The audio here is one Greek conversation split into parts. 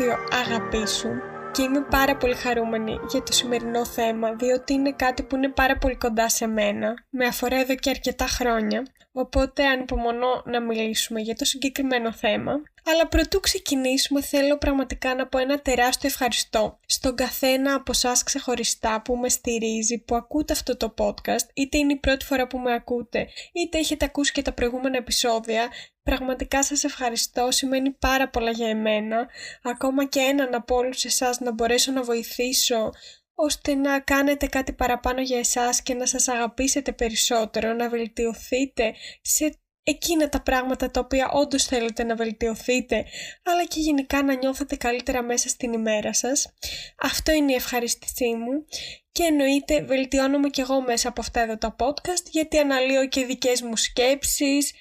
ακόμη επεισόδιο Αγαπήσου και είμαι πάρα πολύ χαρούμενη για το σημερινό θέμα διότι είναι κάτι που είναι πάρα πολύ κοντά σε μένα, με αφορά εδώ και αρκετά χρόνια, οπότε ανυπομονώ να μιλήσουμε για το συγκεκριμένο θέμα. Αλλά προτού ξεκινήσουμε θέλω πραγματικά να πω ένα τεράστιο ευχαριστώ στον καθένα από εσά ξεχωριστά που με στηρίζει, που ακούτε αυτό το podcast, είτε είναι η πρώτη φορά που με ακούτε, είτε έχετε ακούσει και τα προηγούμενα επεισόδια. Πραγματικά σας ευχαριστώ, σημαίνει πάρα πολλά για εμένα. Ακόμα και έναν από όλους εσάς να μπορέσω να βοηθήσω ώστε να κάνετε κάτι παραπάνω για εσάς και να σας αγαπήσετε περισσότερο, να βελτιωθείτε σε εκείνα τα πράγματα τα οποία όντως θέλετε να βελτιωθείτε, αλλά και γενικά να νιώθετε καλύτερα μέσα στην ημέρα σας. Αυτό είναι η ευχαριστησή μου και εννοείται βελτιώνομαι και εγώ μέσα από αυτά εδώ τα podcast γιατί αναλύω και δικές μου σκέψεις,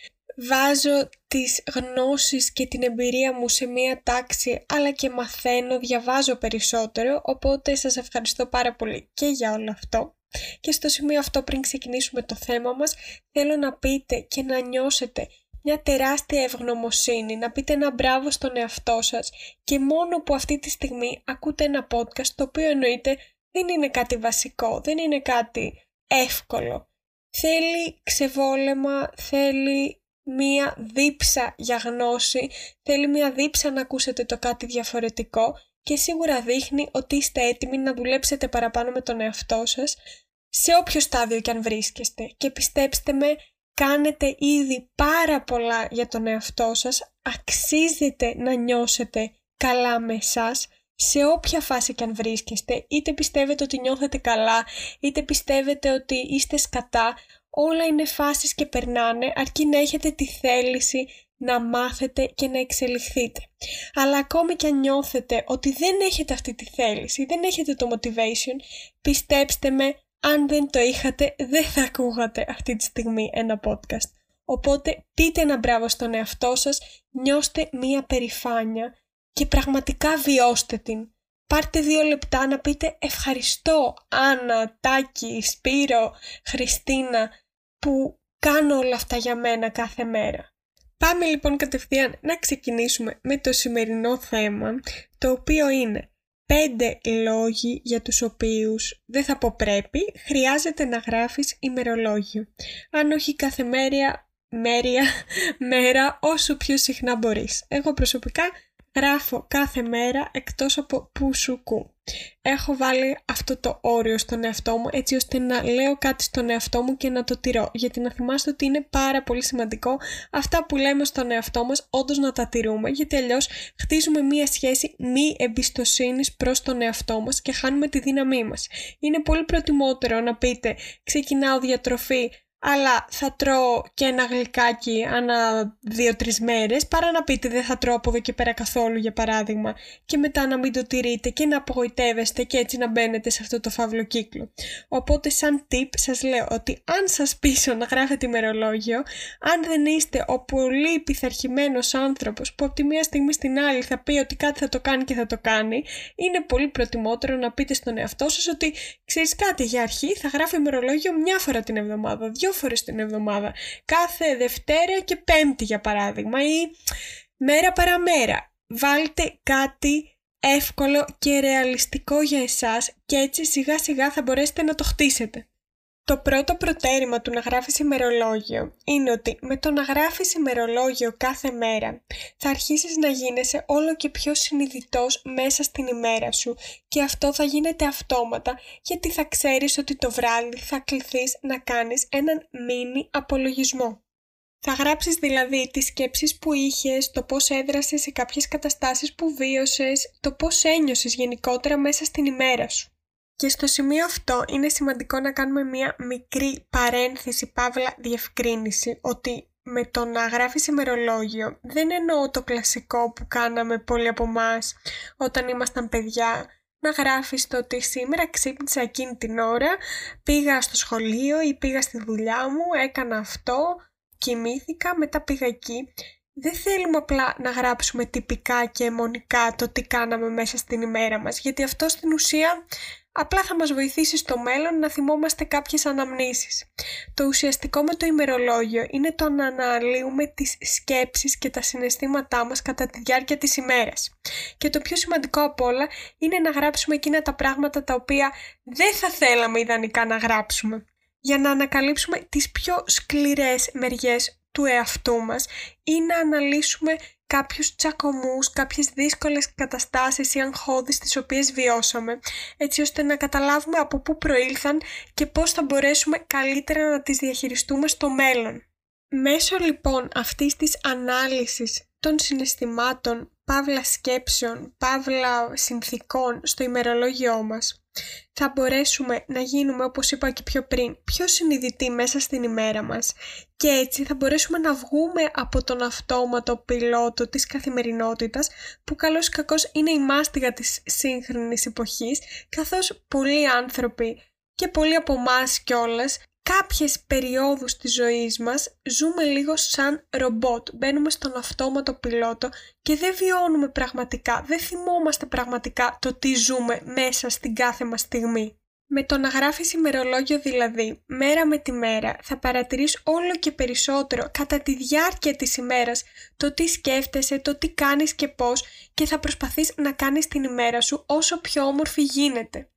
βάζω τις γνώσεις και την εμπειρία μου σε μία τάξη αλλά και μαθαίνω, διαβάζω περισσότερο οπότε σας ευχαριστώ πάρα πολύ και για όλο αυτό. Και στο σημείο αυτό πριν ξεκινήσουμε το θέμα μας θέλω να πείτε και να νιώσετε μια τεράστια ευγνωμοσύνη, να πείτε ένα μπράβο στον εαυτό σας και μόνο που αυτή τη στιγμή ακούτε ένα podcast το οποίο εννοείται δεν είναι κάτι βασικό, δεν είναι κάτι εύκολο. Θέλει ξεβόλεμα, θέλει μία δίψα για γνώση, θέλει μία δίψα να ακούσετε το κάτι διαφορετικό και σίγουρα δείχνει ότι είστε έτοιμοι να δουλέψετε παραπάνω με τον εαυτό σας σε όποιο στάδιο και αν βρίσκεστε. Και πιστέψτε με κάνετε ήδη πάρα πολλά για τον εαυτό σας αξίζετε να νιώσετε καλά με εσάς σε όποια φάση και αν βρίσκεστε είτε πιστεύετε ότι νιώθετε καλά είτε πιστεύετε ότι είστε σκατά όλα είναι φάσεις και περνάνε αρκεί να έχετε τη θέληση να μάθετε και να εξελιχθείτε. Αλλά ακόμη και αν νιώθετε ότι δεν έχετε αυτή τη θέληση, δεν έχετε το motivation, πιστέψτε με, αν δεν το είχατε, δεν θα ακούγατε αυτή τη στιγμή ένα podcast. Οπότε πείτε ένα μπράβο στον εαυτό σας, νιώστε μία περηφάνεια και πραγματικά βιώστε την. Πάρτε δύο λεπτά να πείτε ευχαριστώ Άννα, Τάκη, Σπύρο, Χριστίνα που κάνω όλα αυτά για μένα κάθε μέρα. Πάμε λοιπόν κατευθείαν να ξεκινήσουμε με το σημερινό θέμα, το οποίο είναι πέντε λόγοι για τους οποίους δεν θα πω πρέπει, χρειάζεται να γράφεις ημερολόγιο. Αν όχι κάθε μέρα, μέρια, μέρα, όσο πιο συχνά μπορείς. Εγώ προσωπικά γράφω κάθε μέρα εκτός από πουσουκού. Έχω βάλει αυτό το όριο στον εαυτό μου έτσι ώστε να λέω κάτι στον εαυτό μου και να το τηρώ. Γιατί να θυμάστε ότι είναι πάρα πολύ σημαντικό αυτά που λέμε στον εαυτό μας όντως να τα τηρούμε γιατί αλλιώς χτίζουμε μία σχέση μη εμπιστοσύνης προς τον εαυτό μας και χάνουμε τη δύναμή μας. Είναι πολύ προτιμότερο να πείτε ξεκινάω διατροφή αλλά θα τρώω και ένα γλυκάκι ανά δύο-τρεις μέρες, παρά να πείτε δεν θα τρώω από εδώ και πέρα καθόλου, για παράδειγμα, και μετά να μην το τηρείτε και να απογοητεύεστε και έτσι να μπαίνετε σε αυτό το φαύλο κύκλο. Οπότε, σαν tip, σας λέω ότι αν σας πείσω να γράφετε ημερολόγιο, αν δεν είστε ο πολύ πειθαρχημένος άνθρωπος που από τη μία στιγμή στην άλλη θα πει ότι κάτι θα το κάνει και θα το κάνει, είναι πολύ προτιμότερο να πείτε στον εαυτό σας ότι ξέρεις κάτι για αρχή, θα γράφω ημερολόγιο μια φορά την εβδομάδα, δύο φορές την εβδομάδα. Κάθε Δευτέρα και Πέμπτη για παράδειγμα ή μέρα παραμέρα. Βάλτε κάτι εύκολο και ρεαλιστικό για εσάς και έτσι σιγά σιγά θα μπορέσετε να το χτίσετε. Το πρώτο προτέρημα του να γράφεις ημερολόγιο είναι ότι με το να γράφεις ημερολόγιο κάθε μέρα θα αρχίσεις να γίνεσαι όλο και πιο συνειδητός μέσα στην ημέρα σου και αυτό θα γίνεται αυτόματα γιατί θα ξέρεις ότι το βράδυ θα κληθείς να κάνεις έναν μίνι απολογισμό. Θα γράψεις δηλαδή τις σκέψεις που είχες, το πώς έδρασες σε κάποιες καταστάσεις που βίωσες, το πώς ένιωσες γενικότερα μέσα στην ημέρα σου. Και στο σημείο αυτό είναι σημαντικό να κάνουμε μία μικρή παρένθεση, παύλα διευκρίνηση, ότι με το να γράφεις ημερολόγιο δεν εννοώ το κλασικό που κάναμε πολλοί από εμάς όταν ήμασταν παιδιά, να γράφεις το ότι σήμερα ξύπνησα εκείνη την ώρα, πήγα στο σχολείο ή πήγα στη δουλειά μου, έκανα αυτό, κοιμήθηκα, μετά πήγα εκεί. Δεν θέλουμε απλά να γράψουμε τυπικά και αιμονικά το τι κάναμε μέσα στην ημέρα μας, γιατί αυτό στην ουσία απλά θα μας βοηθήσει στο μέλλον να θυμόμαστε κάποιες αναμνήσεις. Το ουσιαστικό με το ημερολόγιο είναι το να αναλύουμε τις σκέψεις και τα συναισθήματά μας κατά τη διάρκεια της ημέρας. Και το πιο σημαντικό απ' όλα είναι να γράψουμε εκείνα τα πράγματα τα οποία δεν θα θέλαμε ιδανικά να γράψουμε για να ανακαλύψουμε τις πιο σκληρές μεριές του εαυτού μας ή να αναλύσουμε κάποιους τσακωμούς, κάποιες δύσκολες καταστάσεις ή αγχώδεις τις οποίες βιώσαμε, έτσι ώστε να καταλάβουμε από πού προήλθαν και πώς θα μπορέσουμε καλύτερα να τις διαχειριστούμε στο μέλλον. Μέσω λοιπόν αυτής της ανάλυσης των συναισθημάτων, παύλα σκέψεων, παύλα συνθήκων στο ημερολόγιό μας, θα μπορέσουμε να γίνουμε, όπως είπα και πιο πριν, πιο συνειδητοί μέσα στην ημέρα μας. Και έτσι θα μπορέσουμε να βγούμε από τον αυτόματο πιλότο της καθημερινότητας που καλώς κακώς είναι η μάστιγα της σύγχρονης εποχής καθώς πολλοί άνθρωποι και πολλοί από εμάς κιόλας κάποιες περιόδους της ζωής μας ζούμε λίγο σαν ρομπότ. Μπαίνουμε στον αυτόματο πιλότο και δεν βιώνουμε πραγματικά, δεν θυμόμαστε πραγματικά το τι ζούμε μέσα στην κάθε μας στιγμή. Με το να γράφεις ημερολόγιο δηλαδή, μέρα με τη μέρα, θα παρατηρείς όλο και περισσότερο κατά τη διάρκεια της ημέρας το τι σκέφτεσαι, το τι κάνεις και πώς και θα προσπαθείς να κάνεις την ημέρα σου όσο πιο όμορφη γίνεται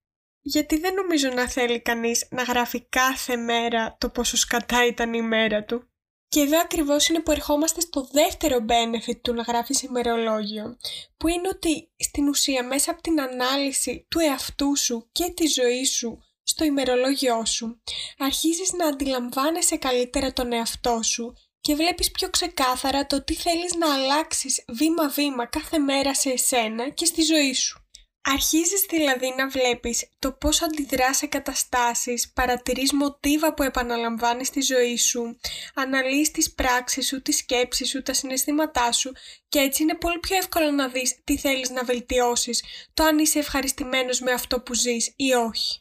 γιατί δεν νομίζω να θέλει κανείς να γράφει κάθε μέρα το πόσο σκατά ήταν η μέρα του. Και εδώ ακριβώς είναι που ερχόμαστε στο δεύτερο benefit του να γράφεις ημερολόγιο, που είναι ότι στην ουσία μέσα από την ανάλυση του εαυτού σου και της ζωής σου στο ημερολόγιό σου, αρχίζεις να αντιλαμβάνεσαι καλύτερα τον εαυτό σου και βλέπεις πιο ξεκάθαρα το τι θέλεις να αλλάξεις βήμα-βήμα κάθε μέρα σε εσένα και στη ζωή σου. Αρχίζεις δηλαδή να βλέπεις το πώς αντιδράς σε καταστάσεις, παρατηρείς μοτίβα που επαναλαμβάνεις στη ζωή σου, αναλύεις τις πράξεις σου, τις σκέψεις σου, τα συναισθήματά σου και έτσι είναι πολύ πιο εύκολο να δεις τι θέλεις να βελτιώσεις, το αν είσαι ευχαριστημένος με αυτό που ζεις ή όχι.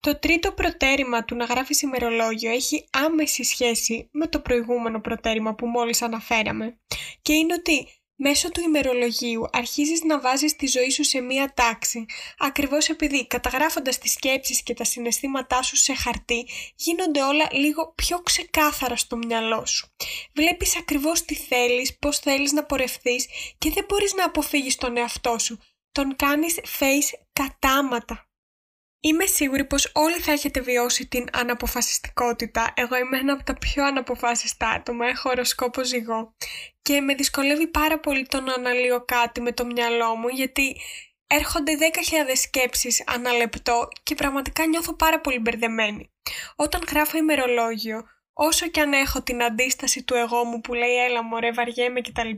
Το τρίτο προτέρημα του να γράφεις ημερολόγιο έχει άμεση σχέση με το προηγούμενο προτέρημα που μόλις αναφέραμε και είναι ότι Μέσω του ημερολογίου αρχίζεις να βάζεις τη ζωή σου σε μία τάξη, ακριβώς επειδή καταγράφοντας τις σκέψεις και τα συναισθήματά σου σε χαρτί γίνονται όλα λίγο πιο ξεκάθαρα στο μυαλό σου. Βλέπεις ακριβώς τι θέλεις, πώς θέλεις να πορευθείς και δεν μπορείς να αποφύγεις τον εαυτό σου. Τον κάνεις face κατάματα. Είμαι σίγουρη πως όλοι θα έχετε βιώσει την αναποφασιστικότητα. Εγώ είμαι ένα από τα πιο αναποφάσιστα άτομα, έχω οροσκόπο ζυγό. Και με δυσκολεύει πάρα πολύ το να αναλύω κάτι με το μυαλό μου, γιατί έρχονται 10.000 σκέψεις ανά λεπτό και πραγματικά νιώθω πάρα πολύ μπερδεμένη. Όταν γράφω ημερολόγιο, όσο και αν έχω την αντίσταση του εγώ μου που λέει έλα μωρέ βαριέμαι κτλ.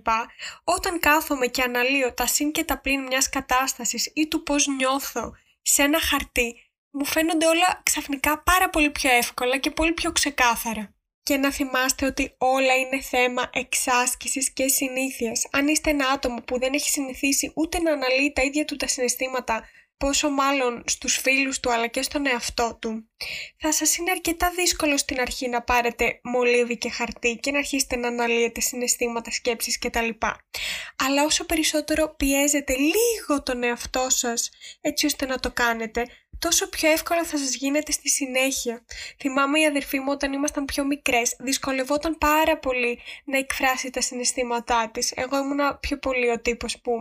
Όταν κάθομαι και αναλύω τα συν και τα πλήν μιας κατάστασης ή του πώς νιώθω σε ένα χαρτί μου φαίνονται όλα ξαφνικά πάρα πολύ πιο εύκολα και πολύ πιο ξεκάθαρα. Και να θυμάστε ότι όλα είναι θέμα εξάσκησης και συνήθειας. Αν είστε ένα άτομο που δεν έχει συνηθίσει ούτε να αναλύει τα ίδια του τα συναισθήματα, πόσο μάλλον στους φίλους του αλλά και στον εαυτό του, θα σας είναι αρκετά δύσκολο στην αρχή να πάρετε μολύβι και χαρτί και να αρχίσετε να αναλύετε συναισθήματα, σκέψεις κτλ. Αλλά όσο περισσότερο πιέζετε λίγο τον εαυτό σας έτσι ώστε να το κάνετε, τόσο πιο εύκολα θα σας γίνεται στη συνέχεια. Θυμάμαι η αδερφή μου όταν ήμασταν πιο μικρές, δυσκολευόταν πάρα πολύ να εκφράσει τα συναισθήματά της. Εγώ ήμουνα πιο πολύ ο τύπος που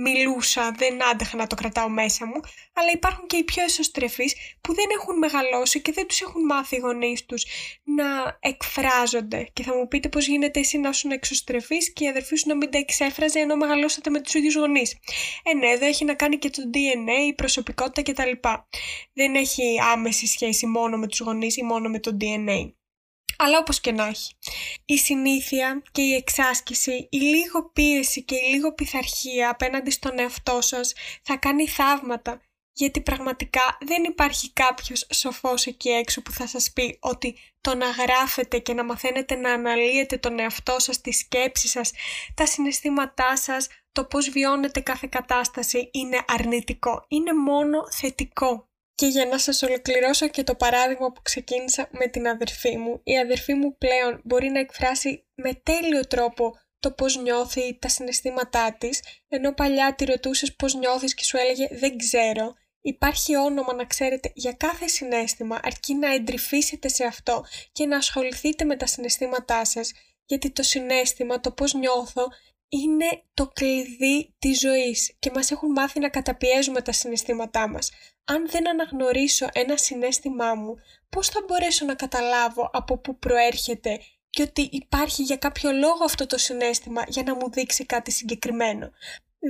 μιλούσα, δεν άντεχα να το κρατάω μέσα μου, αλλά υπάρχουν και οι πιο εσωστρεφείς που δεν έχουν μεγαλώσει και δεν τους έχουν μάθει οι γονείς τους να εκφράζονται. Και θα μου πείτε πώς γίνεται εσύ να ήσουν εξωστρεφής και η αδερφή σου να μην τα εξέφραζε ενώ μεγαλώσατε με τους ίδιους γονείς. Ε, ναι, εδώ έχει να κάνει και το DNA, η προσωπικότητα κτλ. Δεν έχει άμεση σχέση μόνο με τους γονείς ή μόνο με το DNA αλλά όπως και να έχει. Η συνήθεια και η εξάσκηση, η λίγο πίεση και η λίγο πειθαρχία απέναντι στον εαυτό σας θα κάνει θαύματα, γιατί πραγματικά δεν υπάρχει κάποιος σοφός εκεί έξω που θα σας πει ότι το να γράφετε και να μαθαίνετε να αναλύετε τον εαυτό σας, τη σκέψη σας, τα συναισθήματά σας, το πώς βιώνετε κάθε κατάσταση είναι αρνητικό. Είναι μόνο θετικό. Και για να σας ολοκληρώσω και το παράδειγμα που ξεκίνησα με την αδερφή μου, η αδερφή μου πλέον μπορεί να εκφράσει με τέλειο τρόπο το πώς νιώθει τα συναισθήματά της, ενώ παλιά τη ρωτούσες πώς νιώθεις και σου έλεγε «δεν ξέρω». Υπάρχει όνομα να ξέρετε για κάθε συνέστημα, αρκεί να εντρυφήσετε σε αυτό και να ασχοληθείτε με τα συναισθήματά σας, γιατί το συνέστημα, το πώς νιώθω, είναι το κλειδί της ζωής και μας έχουν μάθει να καταπιέζουμε τα συναισθήματά μας. Αν δεν αναγνωρίσω ένα συνέστημά μου, πώς θα μπορέσω να καταλάβω από πού προέρχεται και ότι υπάρχει για κάποιο λόγο αυτό το συνέστημα για να μου δείξει κάτι συγκεκριμένο;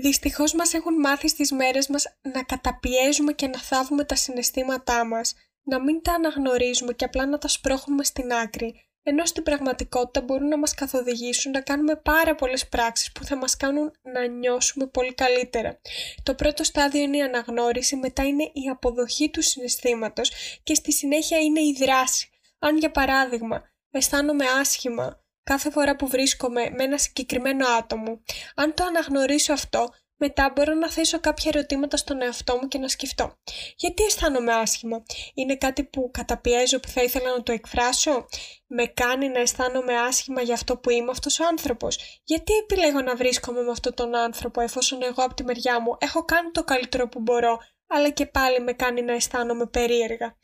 Δυστυχώς μας έχουν μάθει στις μέρες μας να καταπιέζουμε και να θάβουμε τα συναισθήματά μας, να μην τα αναγνωρίζουμε και απλά να τα σπρώχνουμε στην άκρη, ενώ στην πραγματικότητα μπορούν να μας καθοδηγήσουν να κάνουμε πάρα πολλές πράξεις που θα μας κάνουν να νιώσουμε πολύ καλύτερα. Το πρώτο στάδιο είναι η αναγνώριση, μετά είναι η αποδοχή του συναισθήματος και στη συνέχεια είναι η δράση. Αν για παράδειγμα αισθάνομαι άσχημα κάθε φορά που βρίσκομαι με ένα συγκεκριμένο άτομο, αν το αναγνωρίσω αυτό, μετά μπορώ να θέσω κάποια ερωτήματα στον εαυτό μου και να σκεφτώ. Γιατί αισθάνομαι άσχημα; Είναι κάτι που καταπιέζω που θα ήθελα να το εκφράσω; Με κάνει να αισθάνομαι άσχημα για αυτό που είμαι αυτός ο άνθρωπος; Γιατί επιλέγω να βρίσκομαι με αυτόν τον άνθρωπο εφόσον εγώ από τη μεριά μου έχω κάνει το καλύτερο που μπορώ αλλά και πάλι με κάνει να αισθάνομαι περίεργα;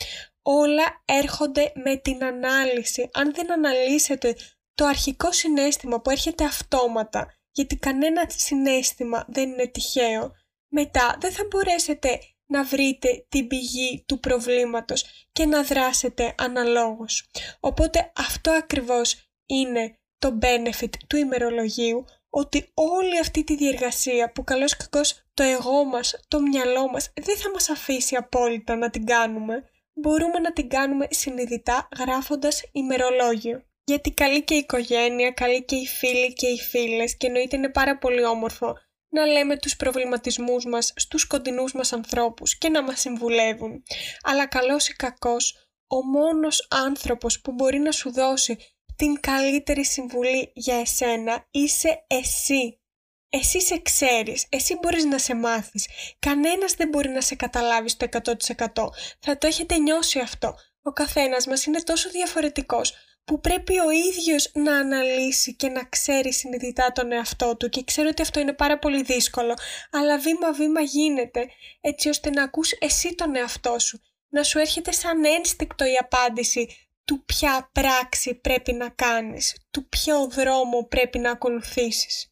Όλα έρχονται με την ανάλυση. Αν δεν αναλύσετε το αρχικό συνέστημα που έρχεται αυτόματα γιατί κανένα συνέστημα δεν είναι τυχαίο, μετά δεν θα μπορέσετε να βρείτε την πηγή του προβλήματος και να δράσετε αναλόγως. Οπότε αυτό ακριβώς είναι το benefit του ημερολογίου, ότι όλη αυτή τη διεργασία που καλώς κακώς το εγώ μας, το μυαλό μας δεν θα μας αφήσει απόλυτα να την κάνουμε, μπορούμε να την κάνουμε συνειδητά γράφοντας ημερολόγιο. Γιατί καλή και η οικογένεια, καλή και οι φίλοι και οι φίλες και εννοείται είναι πάρα πολύ όμορφο να λέμε τους προβληματισμούς μας στους κοντινούς μας ανθρώπους και να μας συμβουλεύουν. Αλλά καλός ή κακός, ο μόνος άνθρωπος που μπορεί να σου δώσει την καλύτερη συμβουλή για εσένα είσαι εσύ. Εσύ σε ξέρεις, εσύ μπορείς να σε μάθεις. Κανένας δεν μπορεί να σε καταλάβει στο 100%. Θα το έχετε νιώσει αυτό. Ο καθένας μας είναι τόσο διαφορετικός που πρέπει ο ίδιος να αναλύσει και να ξέρει συνειδητά τον εαυτό του και ξέρω ότι αυτό είναι πάρα πολύ δύσκολο αλλά βήμα βήμα γίνεται έτσι ώστε να ακούς εσύ τον εαυτό σου να σου έρχεται σαν ένστικτο η απάντηση του ποια πράξη πρέπει να κάνεις, του ποιο δρόμο πρέπει να ακολουθήσεις.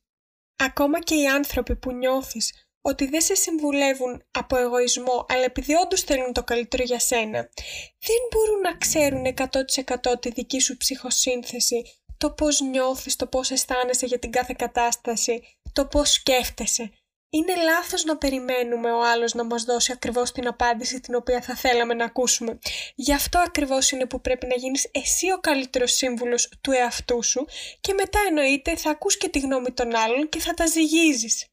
Ακόμα και οι άνθρωποι που νιώθεις ότι δεν σε συμβουλεύουν από εγωισμό, αλλά επειδή όντως θέλουν το καλύτερο για σένα, δεν μπορούν να ξέρουν 100% τη δική σου ψυχοσύνθεση, το πώς νιώθεις, το πώς αισθάνεσαι για την κάθε κατάσταση, το πώς σκέφτεσαι. Είναι λάθος να περιμένουμε ο άλλος να μας δώσει ακριβώς την απάντηση την οποία θα θέλαμε να ακούσουμε. Γι' αυτό ακριβώς είναι που πρέπει να γίνεις εσύ ο καλύτερος σύμβουλος του εαυτού σου και μετά εννοείται θα ακούς και τη γνώμη των άλλων και θα τα ζυγίζεις.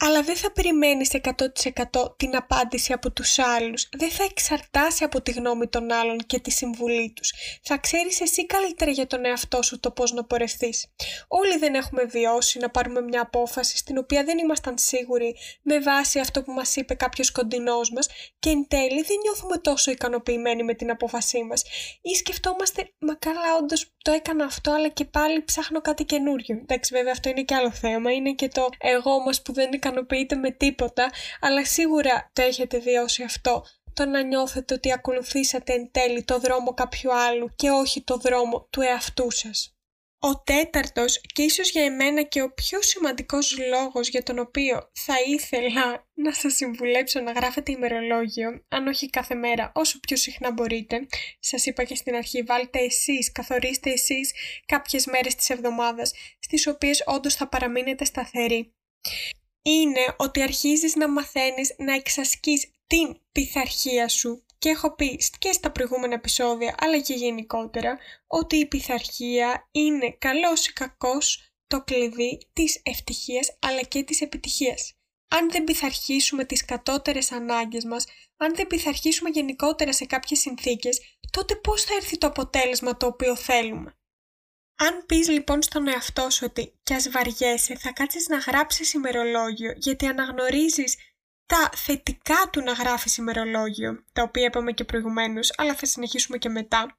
Αλλά δεν θα περιμένεις 100% την απάντηση από τους άλλους. Δεν θα εξαρτάσει από τη γνώμη των άλλων και τη συμβουλή τους. Θα ξέρεις εσύ καλύτερα για τον εαυτό σου το πώς να πορευθείς. Όλοι δεν έχουμε βιώσει να πάρουμε μια απόφαση στην οποία δεν ήμασταν σίγουροι με βάση αυτό που μας είπε κάποιος κοντινός μας και εν τέλει δεν νιώθουμε τόσο ικανοποιημένοι με την απόφασή μας. Ή σκεφτόμαστε, μα καλά όντως το έκανα αυτό αλλά και πάλι ψάχνω κάτι καινούριο. Εντάξει βέβαια αυτό είναι και άλλο θέμα. Είναι και το εγώ μας που δεν ικανοποιείται με τίποτα, αλλά σίγουρα το έχετε βιώσει αυτό. Το να νιώθετε ότι ακολουθήσατε εν τέλει το δρόμο κάποιου άλλου και όχι το δρόμο του εαυτού σας. Ο τέταρτος και ίσως για εμένα και ο πιο σημαντικός λόγος για τον οποίο θα ήθελα να σας συμβουλέψω να γράφετε ημερολόγιο, αν όχι κάθε μέρα, όσο πιο συχνά μπορείτε. Σας είπα και στην αρχή, βάλτε εσείς, καθορίστε εσείς κάποιες μέρες της εβδομάδας, στις οποίες όντως θα παραμείνετε σταθεροί είναι ότι αρχίζεις να μαθαίνεις να εξασκείς την πειθαρχία σου και έχω πει και στα προηγούμενα επεισόδια αλλά και γενικότερα ότι η πειθαρχία είναι καλός ή κακός το κλειδί της ευτυχίας αλλά και της επιτυχίας. Αν δεν πειθαρχήσουμε τις κατώτερες ανάγκες μας, αν δεν πειθαρχήσουμε γενικότερα σε κάποιες συνθήκες, τότε πώς θα έρθει το αποτέλεσμα το οποίο θέλουμε; Αν πεις λοιπόν στον εαυτό σου ότι κι ας βαριέσαι θα κάτσεις να γράψεις ημερολόγιο γιατί αναγνωρίζεις τα θετικά του να γράφεις ημερολόγιο, τα οποία είπαμε και προηγουμένως, αλλά θα συνεχίσουμε και μετά.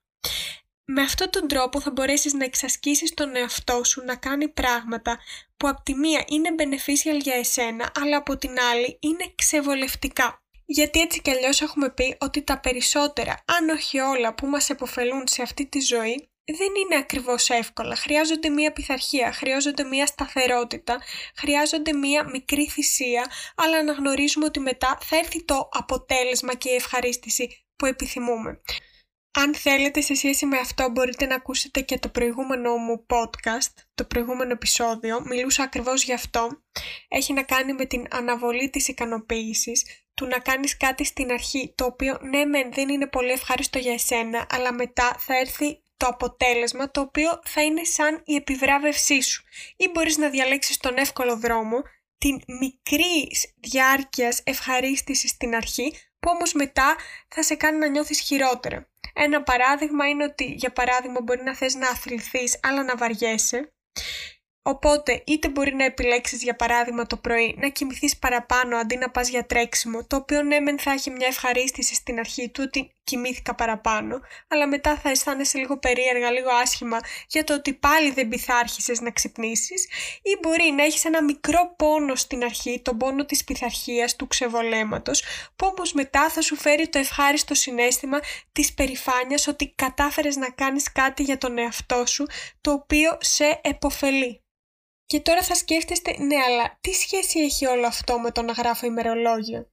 Με αυτόν τον τρόπο θα μπορέσεις να εξασκήσεις τον εαυτό σου να κάνει πράγματα που από τη μία είναι beneficial για εσένα, αλλά από την άλλη είναι ξεβολευτικά. Γιατί έτσι κι αλλιώς έχουμε πει ότι τα περισσότερα, αν όχι όλα που μας επωφελούν σε αυτή τη ζωή, δεν είναι ακριβώς εύκολα. Χρειάζονται μία πειθαρχία, χρειάζονται μία σταθερότητα, χρειάζονται μία μικρή θυσία, αλλά αναγνωρίζουμε ότι μετά θα έρθει το αποτέλεσμα και η ευχαρίστηση που επιθυμούμε. Αν θέλετε σε σχέση με αυτό μπορείτε να ακούσετε και το προηγούμενο μου podcast, το προηγούμενο επεισόδιο, μιλούσα ακριβώς γι' αυτό. Έχει να κάνει με την αναβολή της ικανοποίησης, του να κάνεις κάτι στην αρχή το οποίο ναι μεν δεν είναι πολύ ευχάριστο για εσένα, αλλά μετά θα έρθει το αποτέλεσμα το οποίο θα είναι σαν η επιβράβευσή σου. Ή μπορείς να διαλέξεις τον εύκολο δρόμο, την μικρή διάρκειας ευχαρίστησης στην αρχή, που όμως μετά θα σε κάνει να νιώθεις χειρότερα. Ένα παράδειγμα είναι ότι, για παράδειγμα, μπορεί να θες να αθληθείς, αλλά να βαριέσαι. Οπότε, είτε μπορεί να επιλέξεις για παράδειγμα το πρωί να κοιμηθείς παραπάνω αντί να πας για τρέξιμο, το οποίο ναι μεν θα έχει μια ευχαρίστηση στην αρχή του ότι κοιμήθηκα παραπάνω, αλλά μετά θα αισθάνεσαι λίγο περίεργα, λίγο άσχημα για το ότι πάλι δεν πειθάρχησες να ξυπνήσεις ή μπορεί να έχεις ένα μικρό πόνο στην αρχή, τον πόνο της πειθαρχίας του ξεβολέματος, που όμως μετά θα σου φέρει το ευχάριστο συνέστημα της περηφάνειας ότι κατάφερες να κάνεις κάτι για τον εαυτό σου, το οποίο σε επωφελεί. Και τώρα θα σκέφτεστε, ναι, αλλά τι σχέση έχει όλο αυτό με το να γράφω ημερολόγιο;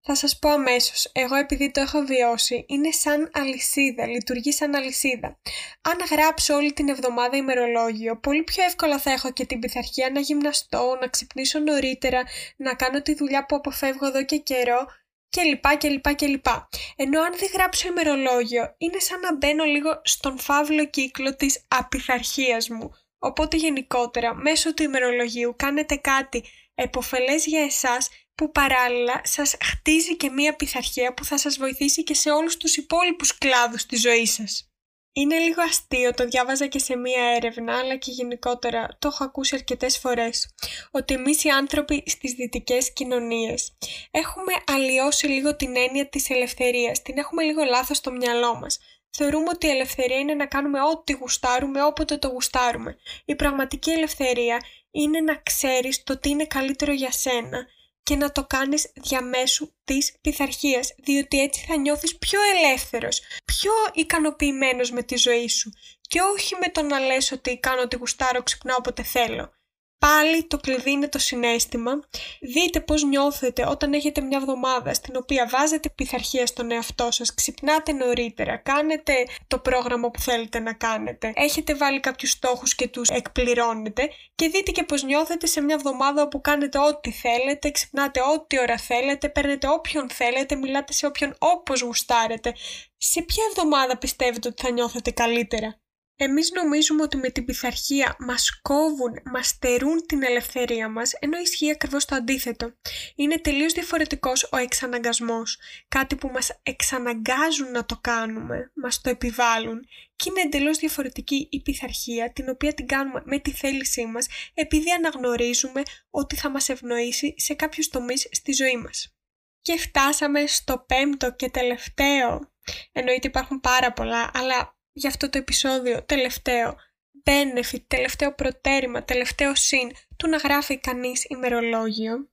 Θα σας πω αμέσως, εγώ επειδή το έχω βιώσει, είναι σαν αλυσίδα, λειτουργεί σαν αλυσίδα. Αν γράψω όλη την εβδομάδα ημερολόγιο, πολύ πιο εύκολα θα έχω και την πειθαρχία να γυμναστώ, να ξυπνήσω νωρίτερα, να κάνω τη δουλειά που αποφεύγω εδώ και καιρό και λοιπά και λοιπά και λοιπά. Ενώ αν δεν γράψω ημερολόγιο, είναι σαν να μπαίνω λίγο στον φαύλο κύκλο της απειθαρχίας μου. Οπότε γενικότερα, μέσω του ημερολογίου κάνετε κάτι εποφελές για εσάς που παράλληλα σας χτίζει και μία πειθαρχία που θα σας βοηθήσει και σε όλους τους υπόλοιπους κλάδους της ζωής σας. Είναι λίγο αστείο, το διάβαζα και σε μία έρευνα, αλλά και γενικότερα το έχω ακούσει αρκετές φορές, ότι εμείς οι άνθρωποι στις δυτικές κοινωνίες έχουμε αλλοιώσει λίγο την έννοια της ελευθερίας, την έχουμε λίγο λάθος στο μυαλό μας. Θεωρούμε ότι η ελευθερία είναι να κάνουμε ό,τι γουστάρουμε όποτε το γουστάρουμε. Η πραγματική ελευθερία είναι να ξέρεις το τι είναι καλύτερο για σένα και να το κάνεις διαμέσου της πειθαρχίας, διότι έτσι θα νιώθεις πιο ελεύθερος, πιο ικανοποιημένος με τη ζωή σου και όχι με το να λες ότι κάνω ό,τι γουστάρω, ξυπνάω όποτε θέλω. Πάλι το κλειδί είναι το συνέστημα. Δείτε πώς νιώθετε όταν έχετε μια εβδομάδα στην οποία βάζετε πειθαρχία στον εαυτό σας, ξυπνάτε νωρίτερα, κάνετε το πρόγραμμα που θέλετε να κάνετε, έχετε βάλει κάποιους στόχους και τους εκπληρώνετε και δείτε και πώς νιώθετε σε μια εβδομάδα όπου κάνετε ό,τι θέλετε, ξυπνάτε ό,τι ώρα θέλετε, παίρνετε όποιον θέλετε, μιλάτε σε όποιον όπως γουστάρετε. Σε ποια εβδομάδα πιστεύετε ότι θα νιώθετε καλύτερα; Εμείς νομίζουμε ότι με την πειθαρχία μας κόβουν, μας στερούν την ελευθερία μας, ενώ ισχύει ακριβώς το αντίθετο. Είναι τελείως διαφορετικός ο εξαναγκασμός, κάτι που μας εξαναγκάζουν να το κάνουμε, μας το επιβάλλουν και είναι εντελώς διαφορετική η πειθαρχία την οποία την κάνουμε με τη θέλησή μας επειδή αναγνωρίζουμε ότι θα μας ευνοήσει σε κάποιους τομείς στη ζωή μας. Και φτάσαμε στο πέμπτο και τελευταίο. Εννοείται υπάρχουν πάρα πολλά, αλλά για αυτό το επεισόδιο τελευταίο benefit, τελευταίο προτέρημα, τελευταίο συν του να γράφει κανείς ημερολόγιο,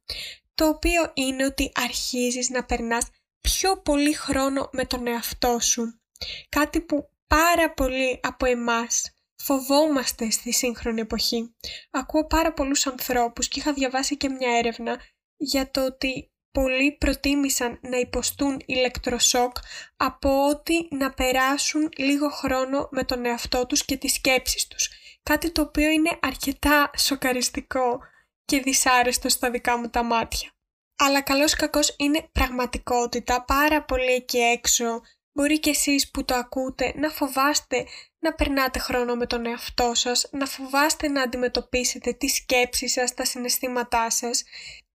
το οποίο είναι ότι αρχίζεις να περνάς πιο πολύ χρόνο με τον εαυτό σου. Κάτι που πάρα πολύ από εμάς φοβόμαστε στη σύγχρονη εποχή. Ακούω πάρα πολλούς ανθρώπους και είχα διαβάσει και μια έρευνα για το ότι πολλοί προτίμησαν να υποστούν ηλεκτροσόκ από ότι να περάσουν λίγο χρόνο με τον εαυτό τους και τις σκέψεις τους. Κάτι το οποίο είναι αρκετά σοκαριστικό και δυσάρεστο στα δικά μου τα μάτια. Αλλά καλώς κακός είναι πραγματικότητα πάρα πολύ εκεί έξω. Μπορεί και εσείς που το ακούτε να φοβάστε να περνάτε χρόνο με τον εαυτό σας, να φοβάστε να αντιμετωπίσετε τις σκέψεις σας, τα συναισθήματά σας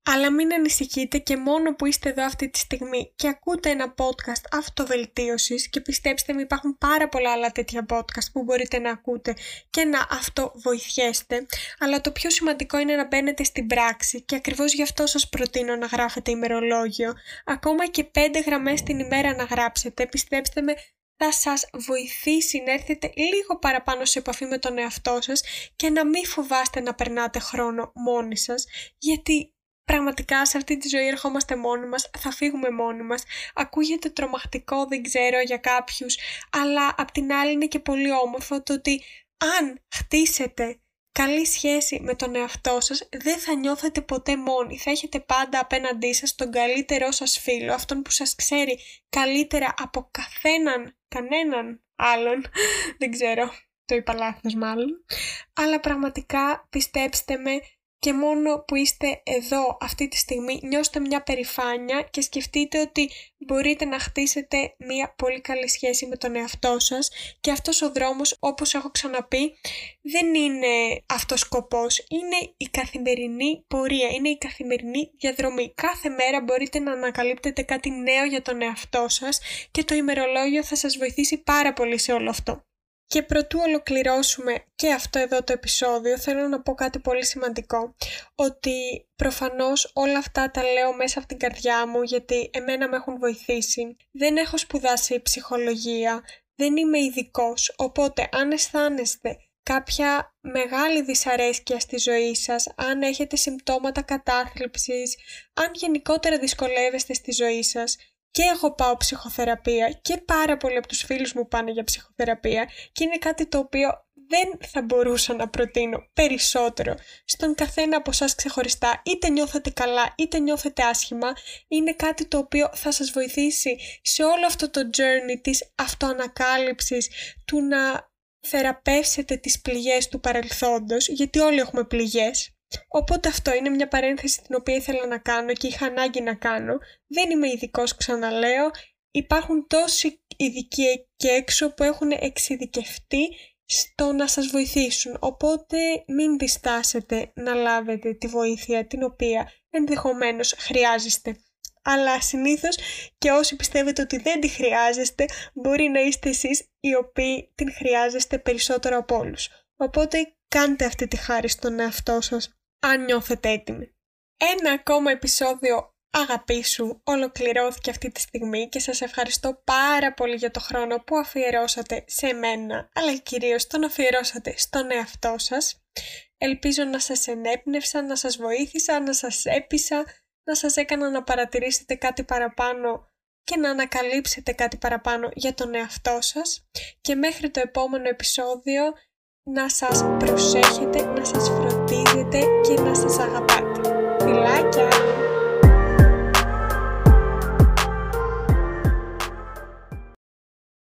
αλλά μην ανησυχείτε και μόνο που είστε εδώ αυτή τη στιγμή και ακούτε ένα podcast αυτοβελτίωσης και πιστέψτε με υπάρχουν πάρα πολλά άλλα τέτοια podcast που μπορείτε να ακούτε και να αυτοβοηθιέστε. Αλλά το πιο σημαντικό είναι να μπαίνετε στην πράξη και ακριβώς γι' αυτό σας προτείνω να γράφετε ημερολόγιο. Ακόμα και πέντε γραμμές την ημέρα να γράψετε πιστέψτε με θα σας βοηθήσει να έρθετε λίγο παραπάνω σε επαφή με τον εαυτό σας και να μην φοβάστε να περνάτε χρόνο μόνοι σας, γιατί πραγματικά σε αυτή τη ζωή ερχόμαστε μόνοι μας, θα φύγουμε μόνοι μας. Ακούγεται τρομακτικό, δεν ξέρω για κάποιους, αλλά απ' την άλλη είναι και πολύ όμορφο το ότι αν χτίσετε καλή σχέση με τον εαυτό σας, δεν θα νιώθετε ποτέ μόνοι. Θα έχετε πάντα απέναντί σας τον καλύτερό σας φίλο, αυτόν που σας ξέρει καλύτερα από καθέναν, κανέναν άλλον. δεν ξέρω, το είπα λάθος μάλλον. Αλλά πραγματικά πιστέψτε με, και μόνο που είστε εδώ αυτή τη στιγμή νιώστε μια περηφάνεια και σκεφτείτε ότι μπορείτε να χτίσετε μια πολύ καλή σχέση με τον εαυτό σας και αυτός ο δρόμος όπως έχω ξαναπεί δεν είναι αυτός σκοπός, είναι η καθημερινή πορεία, είναι η καθημερινή διαδρομή. Κάθε μέρα μπορείτε να ανακαλύπτετε κάτι νέο για τον εαυτό σας και το ημερολόγιο θα σας βοηθήσει πάρα πολύ σε όλο αυτό. Και προτού ολοκληρώσουμε και αυτό εδώ το επεισόδιο, θέλω να πω κάτι πολύ σημαντικό. Ότι προφανώς όλα αυτά τα λέω μέσα από την καρδιά μου γιατί εμένα με έχουν βοηθήσει. Δεν έχω σπουδάσει ψυχολογία, δεν είμαι ειδικός, οπότε αν αισθάνεστε κάποια μεγάλη δυσαρέσκεια στη ζωή σας, αν έχετε συμπτώματα κατάθλιψης, αν γενικότερα δυσκολεύεστε στη ζωή σας, και εγώ πάω ψυχοθεραπεία και πάρα πολλοί από τους φίλους μου πάνε για ψυχοθεραπεία και είναι κάτι το οποίο δεν θα μπορούσα να προτείνω περισσότερο στον καθένα από εσάς ξεχωριστά. Είτε νιώθετε καλά είτε νιώθετε άσχημα, είναι κάτι το οποίο θα σας βοηθήσει σε όλο αυτό το journey της αυτοανακάλυψης, του να θεραπεύσετε τις πληγές του παρελθόντος, γιατί όλοι έχουμε πληγές. Οπότε αυτό είναι μια παρένθεση την οποία ήθελα να κάνω και είχα ανάγκη να κάνω. Δεν είμαι ειδικός, ξαναλέω. Υπάρχουν τόσοι ειδικοί εκεί έξω που έχουν εξειδικευτεί στο να σας βοηθήσουν. Οπότε μην διστάσετε να λάβετε τη βοήθεια την οποία ενδεχομένως χρειάζεστε. Αλλά συνήθως και όσοι πιστεύετε ότι δεν τη χρειάζεστε μπορεί να είστε εσείς οι οποίοι την χρειάζεστε περισσότερο από όλους. Οπότε κάντε αυτή τη χάρη στον εαυτό σας αν νιώθετε έτοιμοι. Ένα ακόμα επεισόδιο αγαπήσου ολοκληρώθηκε αυτή τη στιγμή και σας ευχαριστώ πάρα πολύ για το χρόνο που αφιερώσατε σε μένα, αλλά κυρίως τον αφιερώσατε στον εαυτό σας. Ελπίζω να σας ενέπνευσα, να σας βοήθησα, να σας έπεισα, να σας έκανα να παρατηρήσετε κάτι παραπάνω και να ανακαλύψετε κάτι παραπάνω για τον εαυτό σας. Και μέχρι το επόμενο επεισόδιο να σας προσέχετε, να σας φροντίζετε και να σας αγαπάτε. Φιλάκια!